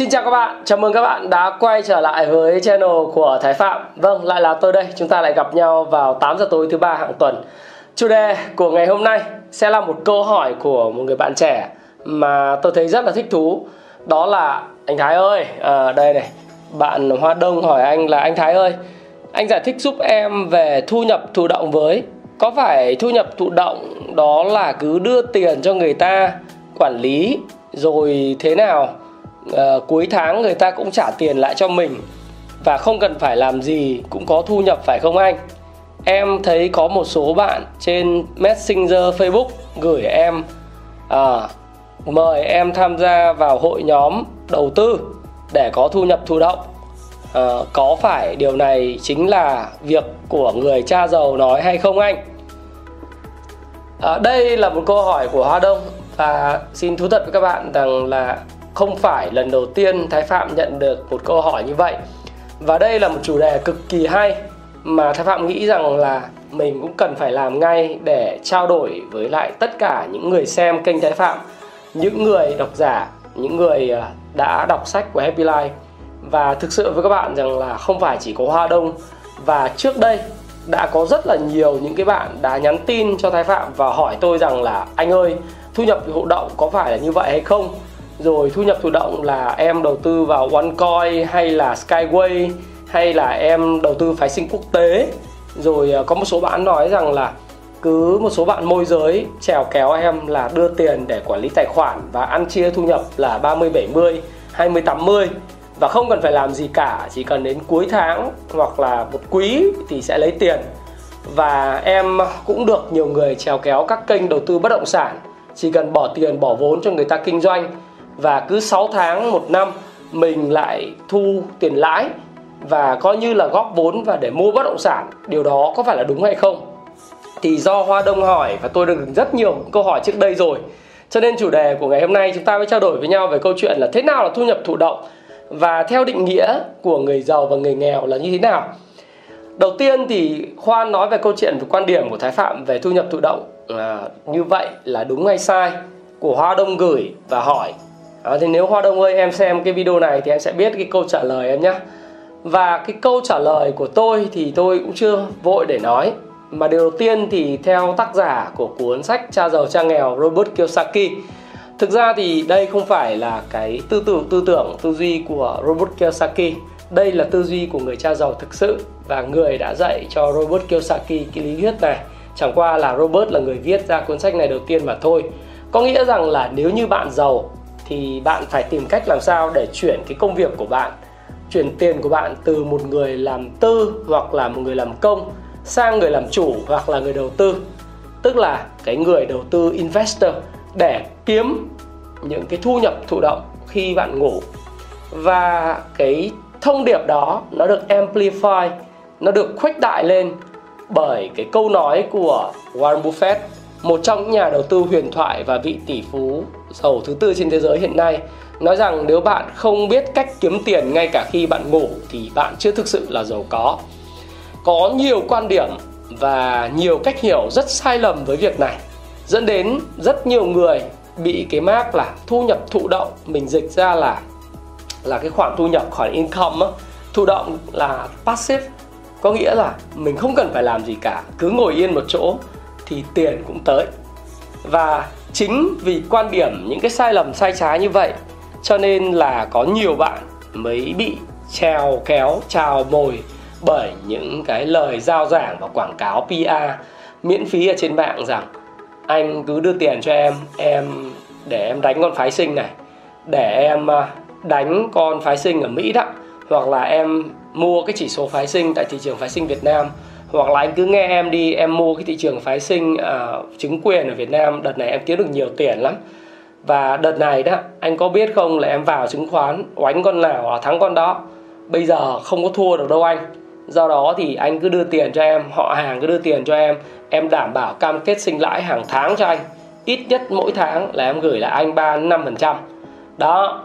Xin chào các bạn, chào mừng các bạn đã quay trở lại với channel của Thái Phạm. Vâng, lại là tôi đây, chúng ta lại gặp nhau vào 8 giờ tối thứ ba hàng tuần. Chủ đề của ngày hôm nay sẽ là một câu hỏi của một người bạn trẻ mà tôi thấy rất là thích thú. Đó là anh Thái ơi, à, đây này, bạn Hoa Đông hỏi anh là anh Thái ơi Anh giải thích giúp em về thu nhập thụ động với Có phải thu nhập thụ động đó là cứ đưa tiền cho người ta quản lý rồi thế nào uh, cuối tháng người ta cũng trả tiền lại cho mình. Và không cần phải làm gì cũng có thu nhập phải không anh? Em thấy có một số bạn trên messenger facebook gửi em à, mời em tham gia vào hội nhóm đầu tư để có thu nhập thụ động. À, có phải điều này chính là việc của người cha giàu nói hay không anh? À, đây là một câu hỏi của hoa đông. Và xin thú thật với các bạn rằng là không phải lần đầu tiên Thái Phạm nhận được một câu hỏi như vậy. Và đây là một chủ đề cực kỳ hay mà Thái Phạm nghĩ rằng là mình cũng cần phải làm ngay để trao đổi với lại tất cả những người xem kênh Thái Phạm, những người độc giả, những người à, đã đọc sách của Happy Life. Và thực sự với các bạn rằng là không phải chỉ có Hoa Đông. Và trước đây đã có rất là nhiều những cái bạn đã nhắn tin cho Thái Phạm và hỏi tôi rằng là anh ơi, thu nhập thụ động có phải là như vậy hay không? Rồi thu nhập thụ động là em đầu tư vào OneCoin hay là Skyway hay là em đầu tư phái sinh quốc tế. Rồi à, có một số bạn nói rằng là cứ một số bạn môi giới trèo kéo em là đưa tiền để quản lý tài khoản và ăn chia thu nhập là 30 70 20 80 và không cần phải làm gì cả, chỉ cần đến cuối tháng hoặc là một quý thì sẽ lấy tiền. Và em cũng được nhiều người trèo kéo các kênh đầu tư bất động sản, chỉ cần bỏ tiền, bỏ vốn cho người ta kinh doanh và cứ 6 tháng một năm mình lại thu tiền lãi và coi như là góp vốn và để mua bất động sản. Điều đó có phải là đúng hay không? Thì do hoa đông hỏi và tôi được rất nhiều câu hỏi trước đây rồi. Cho nên chủ đề của ngày hôm nay chúng ta mới trao đổi với nhau về câu chuyện là thế nào là thu nhập thụ động và theo định nghĩa của người giàu và người nghèo là như thế nào. Đầu tiên thì Khoa nói về câu chuyện về quan điểm của thái phạm về thu nhập thụ động. À, như vậy là đúng hay sai? Của hoa đông gửi và hỏi à, thì nếu hoa đông ơi em xem cái video này thì em sẽ biết cái câu trả lời em nhé và cái câu trả lời của tôi thì tôi cũng chưa vội để nói. Mà điều đầu tiên thì theo tác giả của cuốn sách cha giàu cha nghèo Robert Kiyosaki. Thực ra thì đây không phải là cái tư tưởng tư tưởng tư duy của Robert Kiyosaki. Đây là tư duy của người cha giàu thực sự và người đã dạy cho Robert Kiyosaki cái lý thuyết này. Chẳng qua là Robert là người viết ra cuốn sách này đầu tiên mà thôi. Có nghĩa rằng là nếu như bạn giàu thì bạn phải tìm cách làm sao để chuyển cái công việc của bạn, chuyển tiền của bạn từ một người làm tư hoặc là một người làm công sang người làm chủ hoặc là người đầu tư. Tức là cái người đầu tư investor để kiếm những cái thu nhập thụ động khi bạn ngủ. Và cái thông điệp đó nó được amplify, nó được khuếch đại lên bởi cái câu nói của Warren Buffett một trong những nhà đầu tư huyền thoại và vị tỷ phú giàu thứ tư trên thế giới hiện nay, nói rằng nếu bạn không biết cách kiếm tiền ngay cả khi bạn ngủ thì bạn chưa thực sự là giàu có. Có nhiều quan điểm và nhiều cách hiểu rất sai lầm với việc này, dẫn đến rất nhiều người bị cái mác là thu nhập thụ động, mình dịch ra là là cái khoản thu nhập khoản income á, thụ động là passive. Có nghĩa là mình không cần phải làm gì cả, cứ ngồi yên một chỗ thì tiền cũng tới. Và chính vì quan điểm, những cái sai lầm, sai trái như vậy, cho nên là có nhiều bạn mới bị treo kéo, trào mồi bởi những cái lời giao giảng và quảng cáo PR miễn phí ở trên mạng rằng, anh cứ đưa tiền cho em em để em đánh con phái sinh này, để em à, đánh con phái sinh ở Mỹ đó, hoặc là em mua cái chỉ số phái sinh tại thị trường phái sinh Việt Nam hoặc là anh cứ nghe em đi em mua cái thị trường phái sinh uh, chứng quyền ở Việt Nam đợt này em kiếm được nhiều tiền lắm. Và đợt này đó anh có biết không là em vào chứng khoán oánh con nào là thắng con đó. Bây giờ không có thua được đâu anh. Do đó thì anh cứ đưa tiền cho em họ hàng cứ đưa tiền cho em. Em đảm bảo cam kết sinh lãi hàng tháng cho anh. Ít nhất mỗi tháng là em gửi lại anh ba năm phần trăm. Đó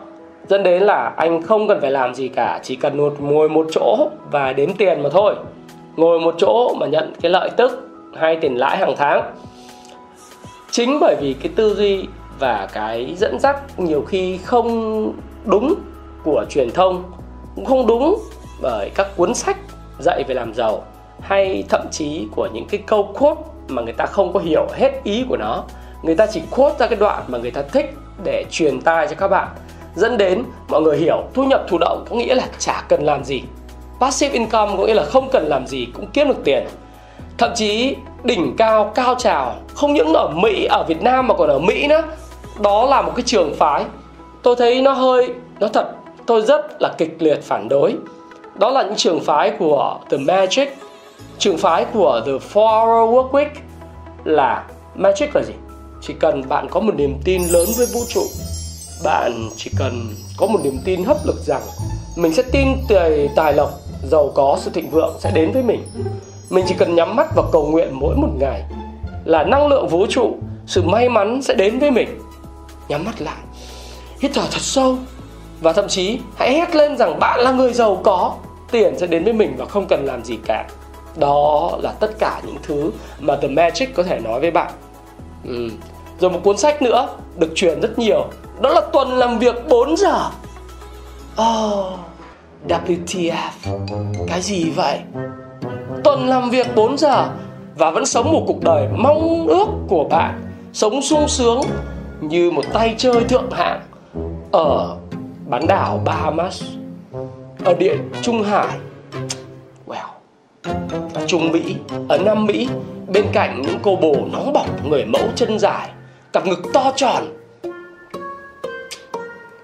dẫn đến là anh không cần phải làm gì cả chỉ cần một ngồi một chỗ và đếm tiền mà thôi ngồi một chỗ mà nhận cái lợi tức, hay tiền lãi hàng tháng. Chính bởi vì cái tư duy và cái dẫn dắt nhiều khi không đúng của truyền thông, cũng không đúng bởi các cuốn sách dạy về làm giàu, hay thậm chí của những cái câu quote mà người ta không có hiểu hết ý của nó. Người ta chỉ quote ra cái đoạn mà người ta thích để truyền tai cho các bạn, dẫn đến mọi người hiểu thu nhập thụ động có nghĩa là chả cần làm gì passive income có nghĩa là không cần làm gì cũng kiếm được tiền. Thậm chí đỉnh cao cao trào, không những ở mỹ, ở việt nam mà còn ở mỹ nữa. Đó là một cái trường phái. Tôi thấy nó hơi, nó thật, tôi rất là kịch liệt phản đối. Đó là những trường phái của The Magic. Trường phái của The Four Work Week là Magic là gì? Chỉ cần bạn có một niềm tin lớn với vũ trụ, bạn chỉ cần có một niềm tin hấp lực rằng mình sẽ tin tài tài lộc giàu có sự thịnh vượng sẽ đến với mình. Mình chỉ cần nhắm mắt và cầu nguyện mỗi một ngày là năng lượng vũ trụ sự may mắn sẽ đến với mình. Nhắm mắt lại hít thở thật sâu và thậm chí hãy hét lên rằng bạn là người giàu có tiền sẽ đến với mình và không cần làm gì cả. Đó là tất cả những thứ mà The Magic có thể nói với bạn. Ừ. rồi một cuốn sách nữa được truyền rất nhiều. Đó là tuần làm việc 4 giờ. Oh, WTF cái gì vậy? Tuần làm việc 4 giờ và vẫn sống một cuộc đời mong ước của bạn. Sống sung sướng như một tay chơi thượng hạng ở bán đảo Bahamas, ở địa Trung Hải. Wow ở Trung Mỹ, ở Nam Mỹ, bên cạnh những cô bồ nóng bỏng người mẫu chân dài, cặp ngực to tròn.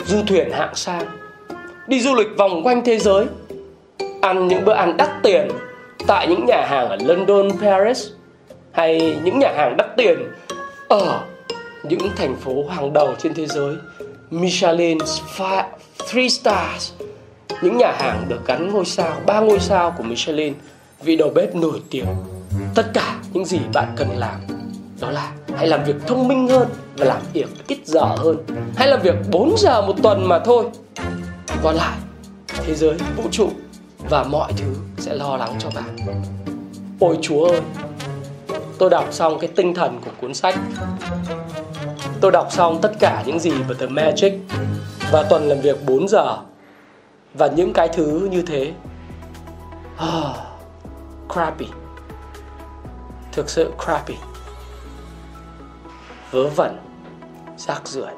Du thuyền hạng sang đi du lịch vòng quanh thế giới ăn những bữa ăn đắt tiền tại những nhà hàng ở London, Paris hay những nhà hàng đắt tiền ở những thành phố hàng đầu trên thế giới Michelin three stars. Những nhà hàng được gắn ngôi sao ba ngôi sao của Michelin vị đầu bếp nổi tiếng. Tất cả những gì bạn cần làm đó là hãy làm việc thông minh hơn và làm việc ít giờ hơn. Hãy làm việc 4 giờ một tuần mà thôi còn lại thế giới vũ trụ và mọi thứ sẽ lo lắng cho bạn. Ôi chúa ơi tôi đọc xong cái tinh thần của cuốn sách. Tôi đọc xong tất cả những gì về The Magic và tuần làm việc 4 giờ và những cái thứ như thế. Oh, crappy. Thực sự crappy. Vớ vẩn rác rưởi.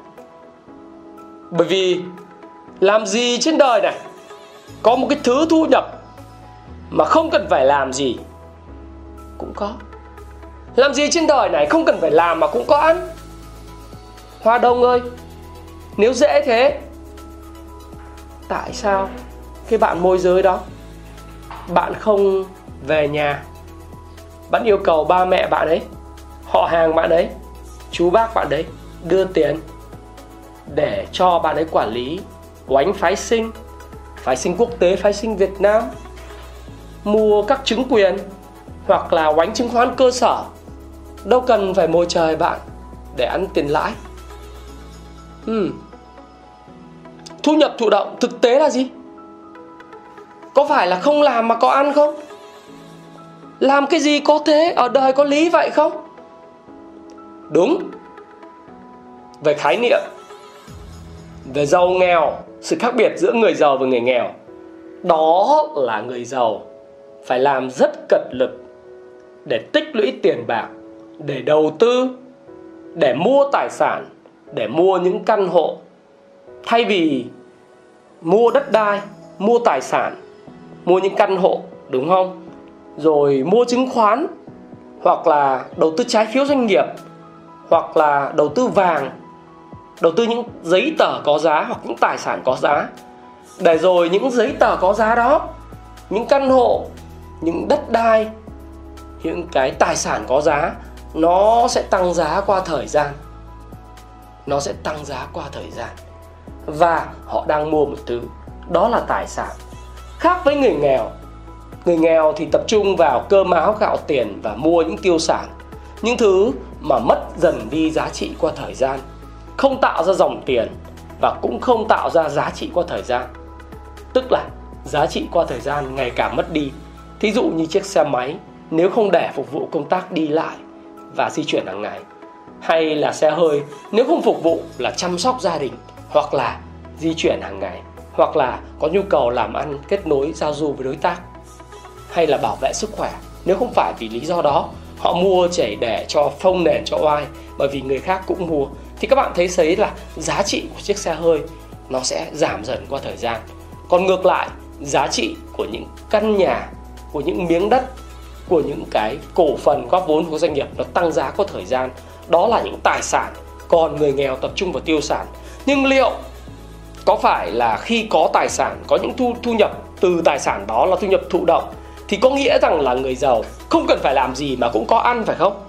Bởi vì làm gì trên đời này có một cái thứ thu nhập mà không cần phải làm gì? Cũng có. Làm gì trên đời này không cần phải làm mà cũng có ăn? Hoa đông ơi, nếu dễ thế, tại sao cái bạn môi giới đó, bạn không về nhà? Bạn yêu cầu ba mẹ bạn ấy, họ hàng bạn ấy, chú bác bạn đấy đưa tiền để cho bạn ấy quản lý oánh phái sinh phái sinh quốc tế, phái sinh việt nam, mua các chứng quyền hoặc là oánh chứng khoán cơ sở. Đâu cần phải mồi trời bạn để ăn tiền lãi. Hmm. thu nhập thụ động thực tế là gì? Có phải là không làm mà có ăn không? Làm cái gì có thế? Ở đời có lý vậy không? Đúng. Về khái niệm về giàu nghèo sự khác biệt giữa người giàu và người nghèo. Đó là người giàu phải làm rất cật lực để tích lũy tiền bạc, để đầu tư, để mua tài sản, để mua những căn hộ. Thay vì mua đất đai, mua tài sản, mua những căn hộ, đúng không? Rồi mua chứng khoán, hoặc là đầu tư trái phiếu doanh nghiệp, hoặc là đầu tư vàng đầu tư những giấy tờ có giá hoặc những tài sản có giá. Để rồi những giấy tờ có giá đó, những căn hộ, những đất đai, những cái tài sản có giá, nó sẽ tăng giá qua thời gian. Nó sẽ tăng giá qua thời gian. Và họ đang mua một thứ, đó là tài sản. Khác với người nghèo người nghèo thì tập trung vào cơm áo, gạo tiền và mua những tiêu sản, những thứ mà mất dần đi giá trị qua thời gian không tạo ra dòng tiền và cũng không tạo ra giá trị qua thời gian. Tức là giá trị qua thời gian ngày càng mất đi. Thí dụ như chiếc xe máy, nếu không để phục vụ công tác đi lại và di chuyển hàng ngày. Hay là xe hơi, nếu không phục vụ là chăm sóc gia đình hoặc là di chuyển hàng ngày. Hoặc là có nhu cầu làm ăn kết nối, giao du với đối tác. Hay là bảo vệ sức khỏe, nếu không phải vì lý do đó, họ mua chỉ để cho phông nền cho oai, bởi vì người khác cũng mua thì các bạn thấy thấy là giá trị của chiếc xe hơi nó sẽ giảm dần qua thời gian. Còn ngược lại, giá trị của những căn nhà, của những miếng đất, của những cái cổ phần góp vốn của doanh nghiệp nó tăng giá qua thời gian. Đó là những tài sản còn người nghèo tập trung vào tiêu sản. Nhưng liệu có phải là khi có tài sản, có những thu thu nhập từ tài sản đó là thu nhập thụ động, thì có nghĩa rằng là người giàu không cần phải làm gì mà cũng có ăn, phải không?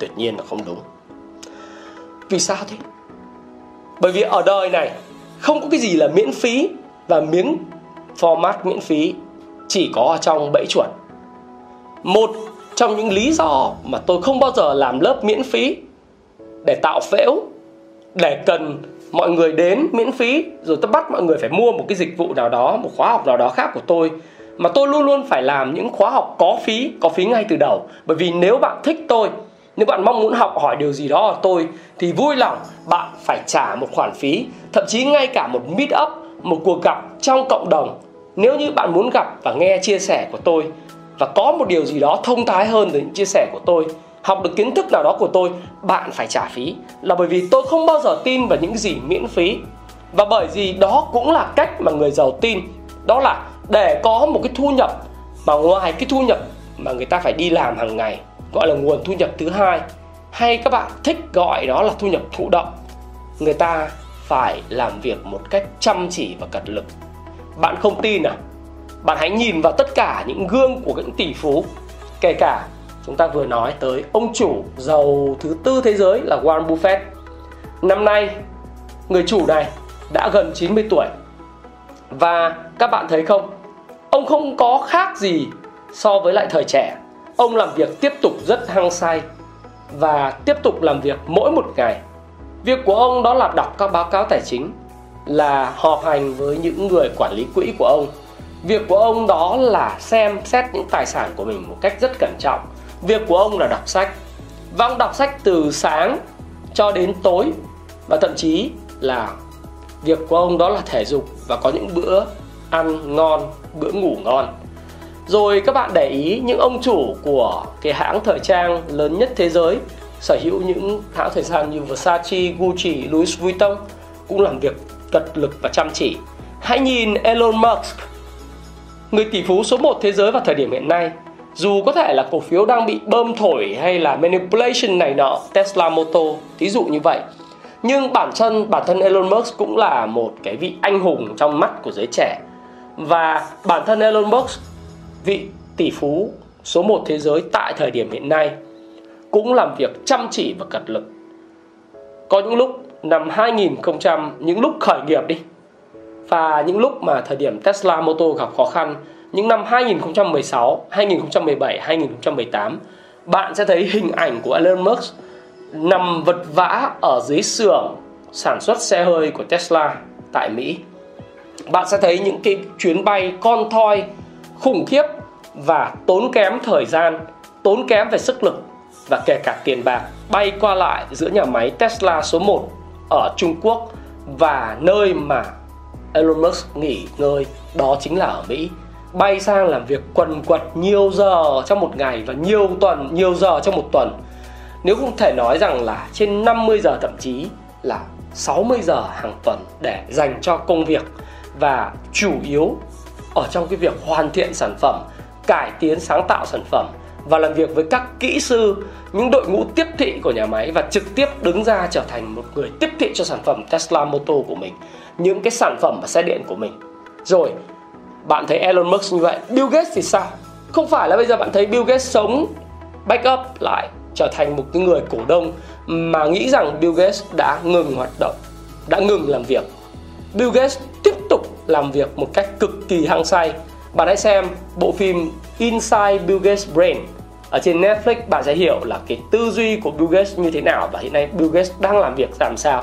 Tuyệt nhiên là không đúng vì sao thế? Bởi vì ở đời này, không có cái gì là miễn phí và miếng format miễn phí, chỉ có ở trong bẫy chuột. Một trong những lý do mà tôi không bao giờ làm lớp miễn phí để tạo phễu, để cần mọi người đến miễn phí, rồi tôi bắt mọi người phải mua một cái dịch vụ nào đó, một khóa học nào đó khác của tôi, mà tôi luôn luôn phải làm những khóa học có phí có phí ngay từ đầu. Bởi vì nếu bạn thích tôi nếu bạn mong muốn học hỏi điều gì đó ở tôi, thì vui lòng, bạn phải trả một khoản phí, thậm chí ngay cả một meet up, một cuộc gặp trong cộng đồng, nếu như bạn muốn gặp và nghe chia sẻ của tôi, và có một điều gì đó thông thái hơn từ những chia sẻ của tôi, học được kiến thức nào đó của tôi, bạn phải trả phí. Là bởi vì tôi không bao giờ tin vào những gì miễn phí. Và bởi vì đó cũng là cách mà người giàu tin. Đó là để có một cái thu nhập mà ngoài cái thu nhập mà người ta phải đi làm hàng ngày gọi là nguồn thu nhập thứ hai. Hay các bạn thích gọi đó là thu nhập thụ động. Người ta phải làm việc một cách chăm chỉ và cật lực. Bạn không tin à? Bạn hãy nhìn vào tất cả những gương của những tỷ phú. Kể cả, chúng ta vừa nói tới ông chủ giàu thứ tư thế giới là Warren Buffett. Năm nay, người chủ này đã gần 90 tuổi. Và các bạn thấy không? Ông không có khác gì so với lại thời trẻ ông làm việc tiếp tục rất hăng say và tiếp tục làm việc mỗi một ngày. Việc của ông đó là đọc các báo cáo tài chính, là họp hành với những người quản lý quỹ của ông. Việc của ông đó là xem xét những tài sản của mình một cách rất cẩn trọng. Việc của ông là đọc sách. Và ông đọc sách từ sáng cho đến tối. Và thậm chí là việc của ông đó là thể dục và có những bữa ăn ngon, bữa ngủ ngon rồi các bạn để ý những ông chủ của cái hãng thời trang lớn nhất thế giới sở hữu những hãng thời trang như Versace, Gucci, Louis Vuitton cũng làm việc cật lực và chăm chỉ. Hãy nhìn Elon Musk, người tỷ phú số 1 thế giới vào thời điểm hiện nay. Dù có thể là cổ phiếu đang bị bơm thổi hay là manipulation này nọ, Tesla Motor, ví dụ như vậy. Nhưng bản thân bản thân Elon Musk cũng là một cái vị anh hùng trong mắt của giới trẻ. Và bản thân Elon Musk vị tỷ phú số 1 thế giới tại thời điểm hiện nay cũng làm việc chăm chỉ và cật lực. Có những lúc năm 2000 những lúc khởi nghiệp đi và những lúc mà thời điểm Tesla Motor gặp khó khăn những năm 2016, 2017, 2018 bạn sẽ thấy hình ảnh của Elon Musk nằm vật vã ở dưới xưởng sản xuất xe hơi của Tesla tại Mỹ. Bạn sẽ thấy những cái chuyến bay con thoi khủng khiếp và tốn kém thời gian, tốn kém về sức lực và kể cả tiền bạc bay qua lại giữa nhà máy Tesla số 1 ở Trung Quốc và nơi mà Elon Musk nghỉ ngơi đó chính là ở Mỹ. Bay sang làm việc quần quật nhiều giờ trong một ngày và nhiều tuần nhiều giờ trong một tuần. Nếu không thể nói rằng là trên 50 giờ thậm chí là 60 giờ hàng tuần để dành cho công việc và chủ yếu ở trong cái việc hoàn thiện sản phẩm cải tiến sáng tạo sản phẩm và làm việc với các kỹ sư những đội ngũ tiếp thị của nhà máy và trực tiếp đứng ra trở thành một người tiếp thị cho sản phẩm Tesla Motor của mình những cái sản phẩm và xe điện của mình rồi bạn thấy Elon Musk như vậy Bill Gates thì sao không phải là bây giờ bạn thấy Bill Gates sống backup lại trở thành một cái người cổ đông mà nghĩ rằng Bill Gates đã ngừng hoạt động, đã ngừng làm việc. Bill Gates tiếp tục làm việc một cách cực kỳ hăng say. Bạn hãy xem bộ phim Inside Bill Gates Brain ở trên Netflix bạn sẽ hiểu là cái tư duy của Bill Gates như thế nào và hiện nay Bill Gates đang làm việc làm sao.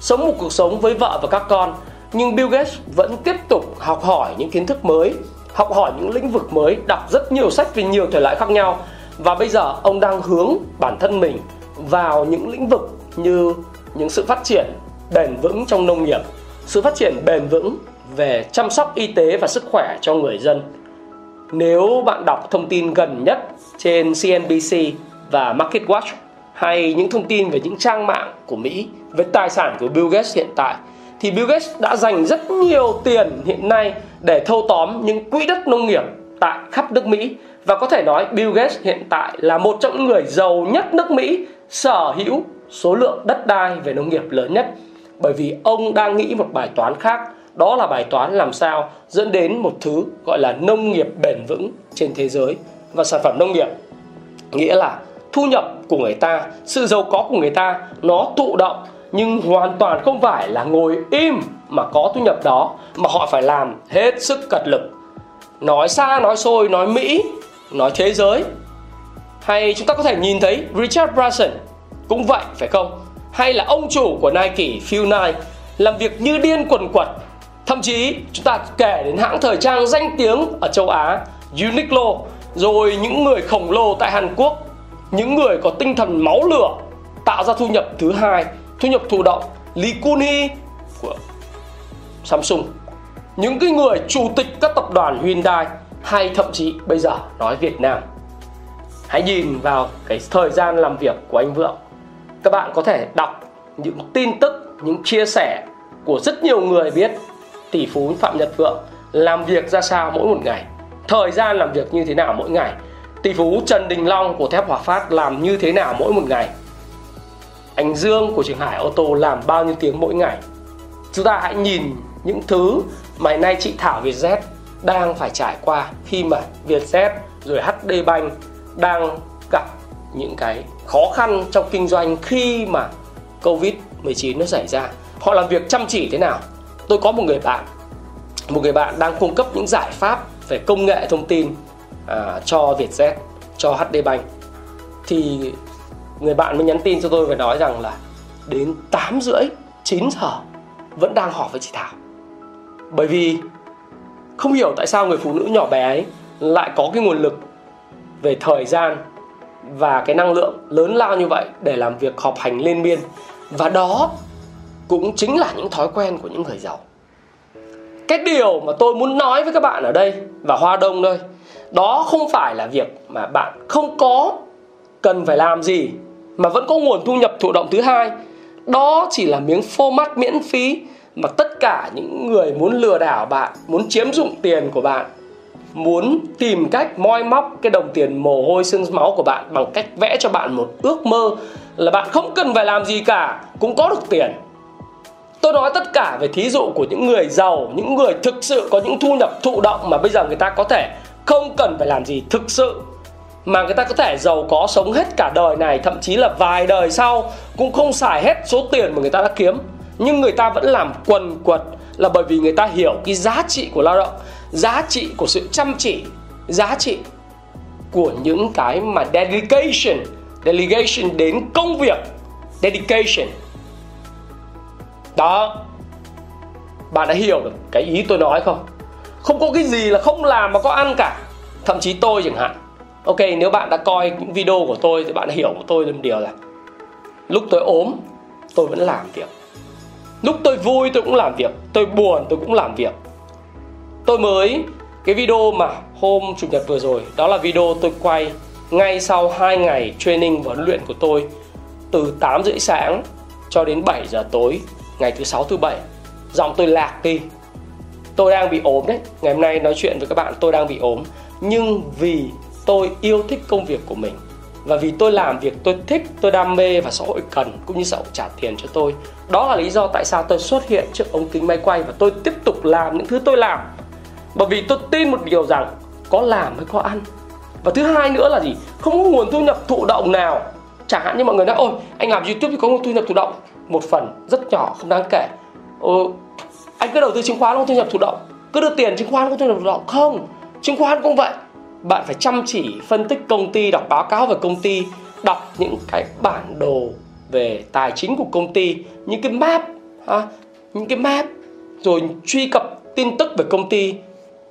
Sống một cuộc sống với vợ và các con nhưng Bill Gates vẫn tiếp tục học hỏi những kiến thức mới, học hỏi những lĩnh vực mới, đọc rất nhiều sách về nhiều thể loại khác nhau và bây giờ ông đang hướng bản thân mình vào những lĩnh vực như những sự phát triển bền vững trong nông nghiệp, sự phát triển bền vững về chăm sóc y tế và sức khỏe cho người dân. Nếu bạn đọc thông tin gần nhất trên CNBC và MarketWatch hay những thông tin về những trang mạng của Mỹ về tài sản của Bill Gates hiện tại, thì Bill Gates đã dành rất nhiều tiền hiện nay để thâu tóm những quỹ đất nông nghiệp tại khắp nước Mỹ. Và có thể nói Bill Gates hiện tại là một trong những người giàu nhất nước Mỹ, sở hữu số lượng đất đai về nông nghiệp lớn nhất. Bởi vì ông đang nghĩ một bài toán khác đó là bài toán làm sao dẫn đến một thứ gọi là nông nghiệp bền vững trên thế giới. Và sản phẩm nông nghiệp nghĩa là thu nhập của người ta, sự giàu có của người ta nó thụ động, nhưng hoàn toàn không phải là ngồi im mà có thu nhập đó, mà họ phải làm hết sức cật lực. Nói xa, nói xôi, nói mỹ, nói thế giới. Hay chúng ta có thể nhìn thấy Richard Branson cũng vậy, phải không? Hay là ông chủ của Nike, Phil Knight, làm việc như điên quần quật thậm chí, chúng ta kể đến hãng thời trang danh tiếng ở châu Á, Uniqlo, rồi những người khổng lồ tại Hàn Quốc, những người có tinh thần máu lửa, tạo ra thu nhập thứ hai, thu nhập thụ động, Lee Kun Hee của Samsung. Những cái người chủ tịch các tập đoàn Hyundai hay thậm chí bây giờ nói Việt Nam. Hãy nhìn vào cái thời gian làm việc của anh Vượng. Các bạn có thể đọc những tin tức, những chia sẻ của rất nhiều người biết tỷ phú Phạm Nhật Vượng làm việc ra sao mỗi một ngày, thời gian làm việc như thế nào mỗi ngày, tỷ phú Trần Đình Long của Thép Hòa Phát làm như thế nào mỗi một ngày, anh Dương của Trường Hải ô tô làm bao nhiêu tiếng mỗi ngày chúng ta hãy nhìn những thứ mà hiện nay chị Thảo Vietjet đang phải trải qua khi mà Vietjet rồi HD Bank đang gặp những cái khó khăn trong kinh doanh khi mà Covid-19 nó xảy ra. Họ làm việc chăm chỉ thế nào? Tôi có một người bạn, một người bạn đang cung cấp những giải pháp về công nghệ thông tin à, cho Vietjet, cho HD Bank. Thì người bạn mới nhắn tin cho tôi và nói rằng là đến 8 rưỡi, 9 giờ vẫn đang họp với chị Thảo. Bởi vì không hiểu tại sao người phụ nữ nhỏ bé ấy lại có cái nguồn lực về thời gian và cái năng lượng lớn lao như vậy để làm việc họp hành liên miên và đó cũng chính là những thói quen của những người giàu. Cái điều mà tôi muốn nói với các bạn ở đây và hoa đông đây, đó không phải là việc mà bạn không có cần phải làm gì mà vẫn có nguồn thu nhập thụ động thứ hai. Đó chỉ là miếng format miễn phí mà tất cả những người muốn lừa đảo bạn, muốn chiếm dụng tiền của bạn, muốn tìm cách moi móc cái đồng tiền mồ hôi xương máu của bạn bằng cách vẽ cho bạn một ước mơ là bạn không cần phải làm gì cả, cũng có được tiền tôi nói tất cả về thí dụ của những người giàu, những người thực sự có những thu nhập thụ động mà bây giờ người ta có thể không cần phải làm gì thực sự. Mà người ta có thể giàu có sống hết cả đời này, thậm chí là vài đời sau, cũng không xài hết số tiền mà người ta đã kiếm. Nhưng người ta vẫn làm quần quật là bởi vì người ta hiểu cái giá trị của lao động, giá trị của sự chăm chỉ, giá trị của những cái mà dedication, delegation đến công việc, dedication đó. Bạn đã hiểu được cái ý tôi nói không? Không có cái gì là không làm mà có ăn cả. Thậm chí tôi chẳng hạn. Ok, nếu bạn đã coi những video của tôi thì bạn hiểu của tôi một điều là lúc tôi ốm, tôi vẫn làm việc. Lúc tôi vui, tôi cũng làm việc. Tôi buồn, tôi cũng làm việc. Tôi mới, cái video mà hôm chủ nhật vừa rồi, đó là video tôi quay ngay sau 2 ngày training và huấn luyện của tôi từ 8 rưỡi sáng cho đến 7 giờ tối ngày thứ sáu, thứ bảy. Giọng tôi lạc đi. Tôi đang bị ốm đấy. Ngày hôm nay nói chuyện với các bạn, tôi đang bị ốm. Nhưng vì tôi yêu thích công việc của mình và vì tôi làm việc, tôi thích, tôi đam mê và xã hội cần cũng như xã hội trả tiền cho tôi. Đó là lý do tại sao tôi xuất hiện trước ống kính máy quay và tôi tiếp tục làm những thứ tôi làm. Bởi vì tôi tin một điều rằng có làm mới có ăn. Và thứ hai nữa là gì? Không có nguồn thu nhập thụ động nào. Chẳng hạn như mọi người nói, ôi, anh làm youtube thì có nguồn thu nhập thụ động một phần rất nhỏ không đáng kể. Ừ, anh cứ đầu tư chứng khoán không thu nhập thụ động. Cứ đưa tiền chứng khoán không thu nhập thụ động. Không chứng khoán cũng vậy. Bạn phải chăm chỉ phân tích công ty đọc báo cáo về công ty đọc những cái bản đồ về tài chính của công ty những cái map ha, những cái map rồi truy cập tin tức về công ty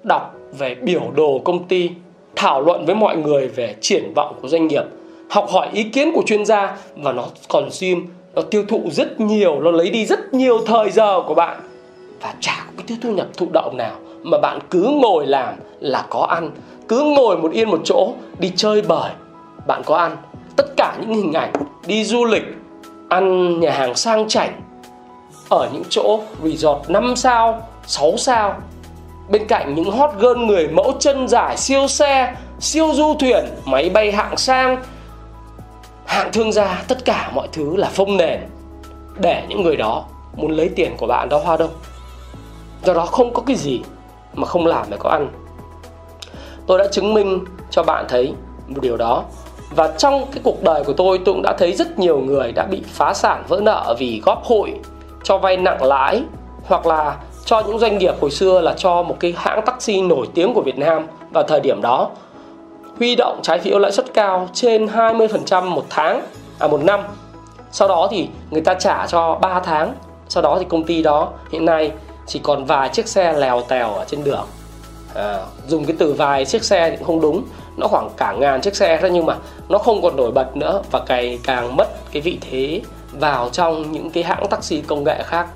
đọc về biểu đồ công ty thảo luận với mọi người về triển vọng của doanh nghiệp học hỏi ý kiến của chuyên gia và nó còn sim nó tiêu thụ rất nhiều, nó lấy đi rất nhiều thời giờ của bạn. Và chả có cái thu nhập thụ động nào mà bạn cứ ngồi làm là có ăn, cứ ngồi một yên một chỗ, đi chơi bời. Bạn có ăn tất cả những hình ảnh, đi du lịch, ăn nhà hàng sang chảnh, ở những chỗ resort 5 sao 6 sao. Bên cạnh những hot girl người mẫu chân dài, siêu xe, siêu du thuyền, máy bay hạng sang hạng thương gia, tất cả mọi thứ là phông nền. Để những người đó muốn lấy tiền của bạn đó hoa đâu do đó không có cái gì mà không làm để có ăn. Tôi đã chứng minh cho bạn thấy một điều đó. Và trong cái cuộc đời của tôi tôi cũng đã thấy rất nhiều người đã bị phá sản vỡ nợ vì góp hội, cho vay nặng lãi, hoặc là cho những doanh nghiệp hồi xưa là cho một cái hãng taxi nổi tiếng của Việt Nam. Vào thời điểm đó huy động trái phiếu lãi suất cao trên 20% một tháng à một năm. Sau đó thì người ta trả cho 3 tháng. Sau đó thì công ty đó hiện nay chỉ còn vài chiếc xe lèo tèo ở trên đường. À, dùng cái từ vài chiếc xe thì cũng không đúng nó khoảng cả ngàn chiếc xe thôi nhưng mà nó không còn nổi bật nữa và càng càng mất cái vị thế vào trong những cái hãng taxi công nghệ khác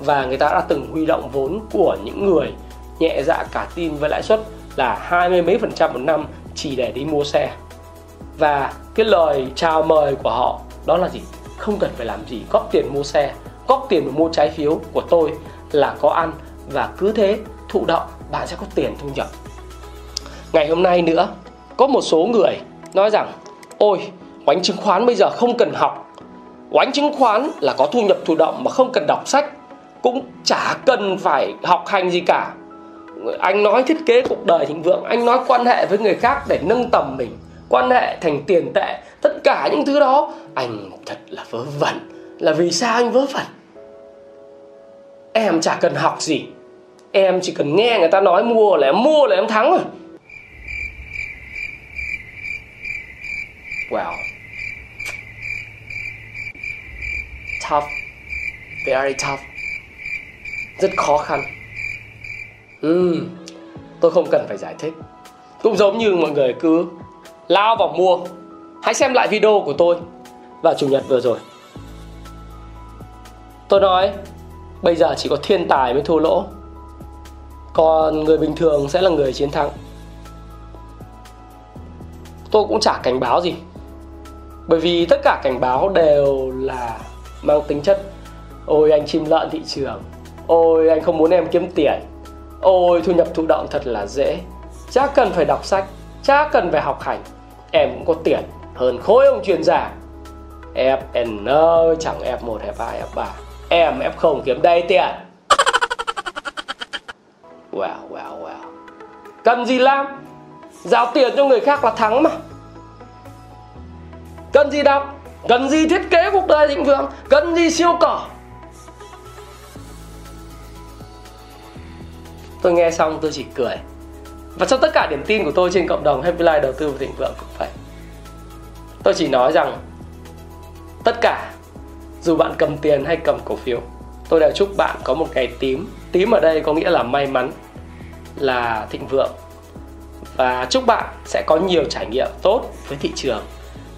và người ta đã từng huy động vốn của những người nhẹ dạ cả tin với lãi suất là hai mươi mấy phần trăm một năm chỉ để đi mua xe. Và cái lời chào mời của họ, đó là gì? Không cần phải làm gì, góp tiền mua xe. Góp tiền để mua trái phiếu của tôi là có ăn và cứ thế thụ động bạn sẽ có tiền thu nhập. Ngày hôm nay nữa, có một số người nói rằng, ôi oánh chứng khoán bây giờ không cần học. Oánh chứng khoán là có thu nhập thụ động mà không cần đọc sách, cũng chả cần phải học hành gì cả anh nói thiết kế cuộc đời thịnh vượng, anh nói quan hệ với người khác để nâng tầm mình, quan hệ thành tiền tệ, tất cả những thứ đó. Anh thật là vớ vẩn. Là vì sao anh vớ vẩn? Em chả cần học gì. Em chỉ cần nghe người ta nói mua là em mua là em thắng rồi. Wow. Tough. Very tough. Rất khó khăn uhm, tôi không cần phải giải thích. Cũng giống như mọi người cứ lao vào mua. Hãy xem lại video của tôi vào chủ nhật vừa rồi. Tôi nói bây giờ chỉ có thiên tài mới thua lỗ. Còn người bình thường sẽ là người chiến thắng. Tôi cũng chả cảnh báo gì. Bởi vì tất cả cảnh báo đều là mang tính chất ôi anh chim lợn thị trường. Ôi anh không muốn em kiếm tiền ôi thu nhập thụ động thật là dễ. Chả cần phải đọc sách chả cần phải học hành. Em cũng có tiền hơn khối ông chuyên gia. FN chẳng F1, F2, F3 Em F0 kiếm đầy tiền. Wow, wow, wow. Cần gì làm? Giao tiền cho người khác là thắng mà. Cần gì đọc? Cần gì thiết kế cuộc đời thịnh vượng? Cần gì siêu cỏ? Tôi nghe xong tôi chỉ cười. Và trong tất cả điểm tin của tôi trên cộng đồng Happy Life đầu tư và thịnh vượng cũng vậy. Tôi chỉ nói rằng, tất cả, dù bạn cầm tiền hay cầm cổ phiếu, tôi đều chúc bạn có một ngày tím. Tím ở đây có nghĩa là may mắn, là thịnh vượng. Và chúc bạn sẽ có nhiều trải nghiệm tốt với thị trường.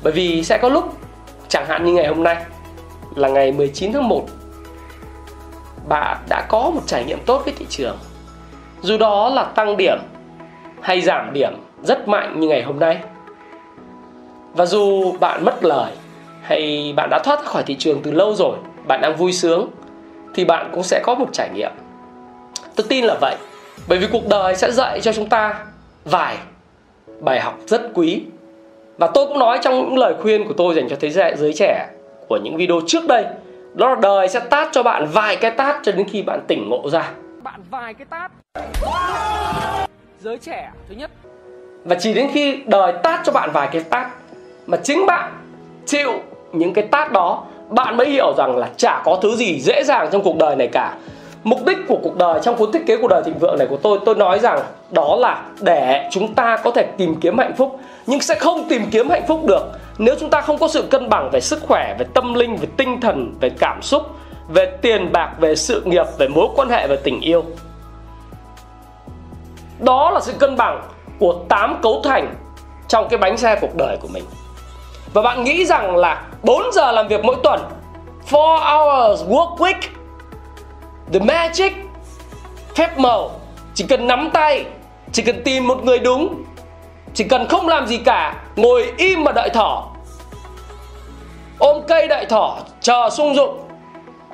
Bởi vì sẽ có lúc, chẳng hạn như ngày hôm nay, là ngày 19 tháng 1 bạn đã có một trải nghiệm tốt với thị trường dù đó là tăng điểm hay giảm điểm rất mạnh như ngày hôm nay. Và dù bạn mất lời hay bạn đã thoát khỏi thị trường từ lâu rồi, bạn đang vui sướng, thì bạn cũng sẽ có một trải nghiệm. Tôi tin là vậy, bởi vì cuộc đời sẽ dạy cho chúng ta vài bài học rất quý. Và tôi cũng nói trong những lời khuyên của tôi dành cho thế giới trẻ của những video trước đây, đó là đời sẽ tát cho bạn vài cái tát cho đến khi bạn tỉnh ngộ ra vài cái tát. Giới trẻ, thứ nhất. Và chỉ đến khi đời tát cho bạn vài cái tát mà chính bạn chịu những cái tát đó, bạn mới hiểu rằng là chả có thứ gì dễ dàng trong cuộc đời này cả. Mục đích của cuộc đời, trong cuốn thiết kế cuộc đời thịnh vượng này của tôi tôi nói rằng đó là để chúng ta có thể tìm kiếm hạnh phúc, nhưng sẽ không tìm kiếm hạnh phúc được nếu chúng ta không có sự cân bằng về sức khỏe, về tâm linh, về tinh thần, về cảm xúc về tiền bạc, về sự nghiệp, về mối quan hệ, về tình yêu. Đó là sự cân bằng của 8 cấu thành trong cái bánh xe cuộc đời của mình. Và bạn nghĩ rằng là 4 giờ làm việc mỗi tuần 4 hours work week, The magic Phép màu. Chỉ cần nắm tay, Chỉ cần tìm một người đúng, Chỉ cần không làm gì cả, Ngồi im mà đợi thỏ. Ôm cây đợi thỏ, Chờ sung dụng.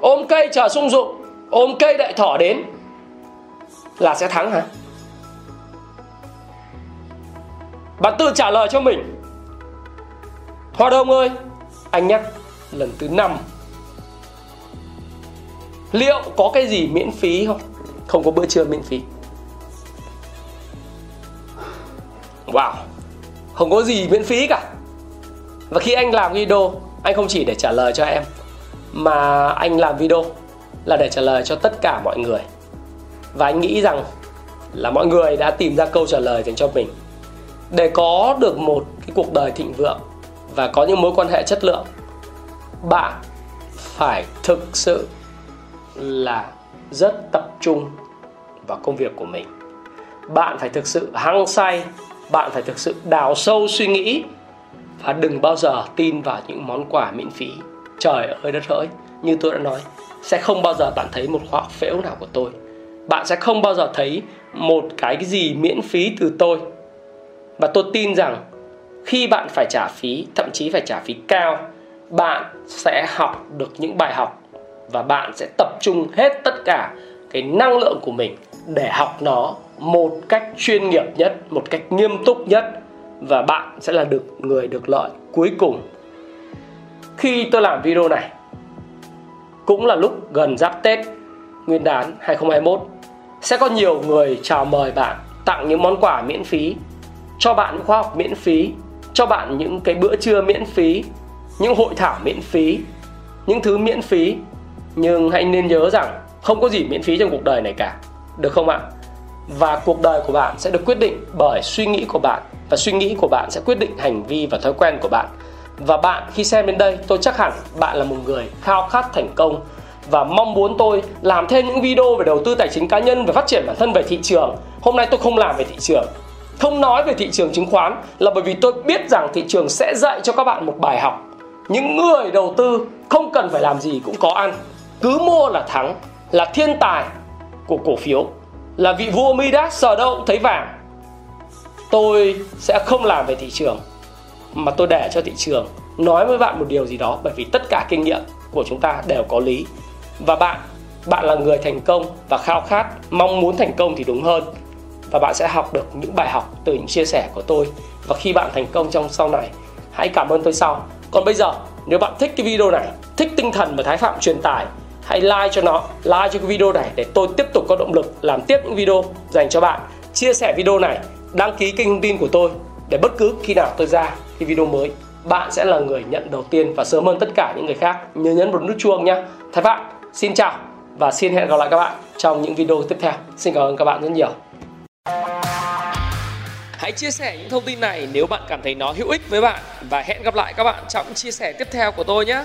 Ôm cây chờ sung dụng, Ôm cây đợi thỏ đến Là sẽ thắng hả? Bạn tự trả lời cho mình. Hoa Đông ơi, Anh nhắc lần thứ năm. Liệu có cái gì miễn phí không? Không có bữa trưa miễn phí. Wow, không có gì miễn phí cả. Và khi anh làm video, anh không chỉ để trả lời cho em mà anh làm video là để trả lời cho tất cả mọi người. Và anh nghĩ rằng là mọi người đã tìm ra câu trả lời dành cho mình. Để có được một cái cuộc đời thịnh vượng và có những mối quan hệ chất lượng, bạn phải thực sự là rất tập trung vào công việc của mình. Bạn phải thực sự hăng say, bạn phải thực sự đào sâu suy nghĩ và đừng bao giờ tin vào những món quà miễn phí trời ơi, đất hỡi như tôi đã nói, sẽ không bao giờ bạn thấy một khóa phễu nào của tôi. Bạn sẽ không bao giờ thấy một cái gì miễn phí từ tôi. Và tôi tin rằng khi bạn phải trả phí, thậm chí phải trả phí cao, bạn sẽ học được những bài học và bạn sẽ tập trung hết tất cả cái năng lượng của mình để học nó một cách chuyên nghiệp nhất, một cách nghiêm túc nhất. Và bạn sẽ là được người được lợi cuối cùng khi tôi làm video này. Cũng là lúc gần giáp Tết, Nguyên đán 2021 sẽ có nhiều người chào mời bạn tặng những món quà miễn phí, cho bạn những khóa học miễn phí, cho bạn những cái bữa trưa miễn phí, những hội thảo miễn phí, những thứ miễn phí. Nhưng hãy nên nhớ rằng không có gì miễn phí trong cuộc đời này cả, được không ạ? Và cuộc đời của bạn sẽ được quyết định bởi suy nghĩ của bạn, và suy nghĩ của bạn sẽ quyết định hành vi và thói quen của bạn và bạn khi xem đến đây, tôi chắc hẳn bạn là một người khao khát thành công. Và mong muốn tôi làm thêm những video về đầu tư tài chính cá nhân và phát triển bản thân về thị trường. Hôm nay tôi không làm về thị trường. Không nói về thị trường chứng khoán là bởi vì tôi biết rằng thị trường sẽ dạy cho các bạn một bài học. Những người đầu tư không cần phải làm gì cũng có ăn. Cứ mua là thắng, là thiên tài của cổ phiếu, là vị vua Midas sờ đâu cũng thấy vàng. Tôi sẽ không làm về thị trường mà tôi để cho thị trường nói với bạn một điều gì đó, bởi vì tất cả kinh nghiệm của chúng ta đều có lý. Và bạn bạn là người thành công và khao khát, mong muốn thành công thì đúng hơn. Và bạn sẽ học được những bài học từ những chia sẻ của tôi. Và khi bạn thành công trong sau này, hãy cảm ơn tôi sau. Còn bây giờ, nếu bạn thích cái video này, thích tinh thần mà thái phạm truyền tải hãy like cho nó, like cho cái video này để tôi tiếp tục có động lực làm tiếp những video dành cho bạn. Chia sẻ video này, đăng ký kênh thông tin của tôi để bất cứ khi nào tôi ra cái video mới, bạn sẽ là người nhận đầu tiên và sớm hơn tất cả những người khác. Nhớ nhấn một nút chuông nhé thái phạm xin chào và xin hẹn gặp lại các bạn trong những video tiếp theo. Xin cảm ơn các bạn rất nhiều. Hãy chia sẻ những thông tin này nếu bạn cảm thấy nó hữu ích với bạn và hẹn gặp lại các bạn trong chia sẻ tiếp theo của tôi nhé.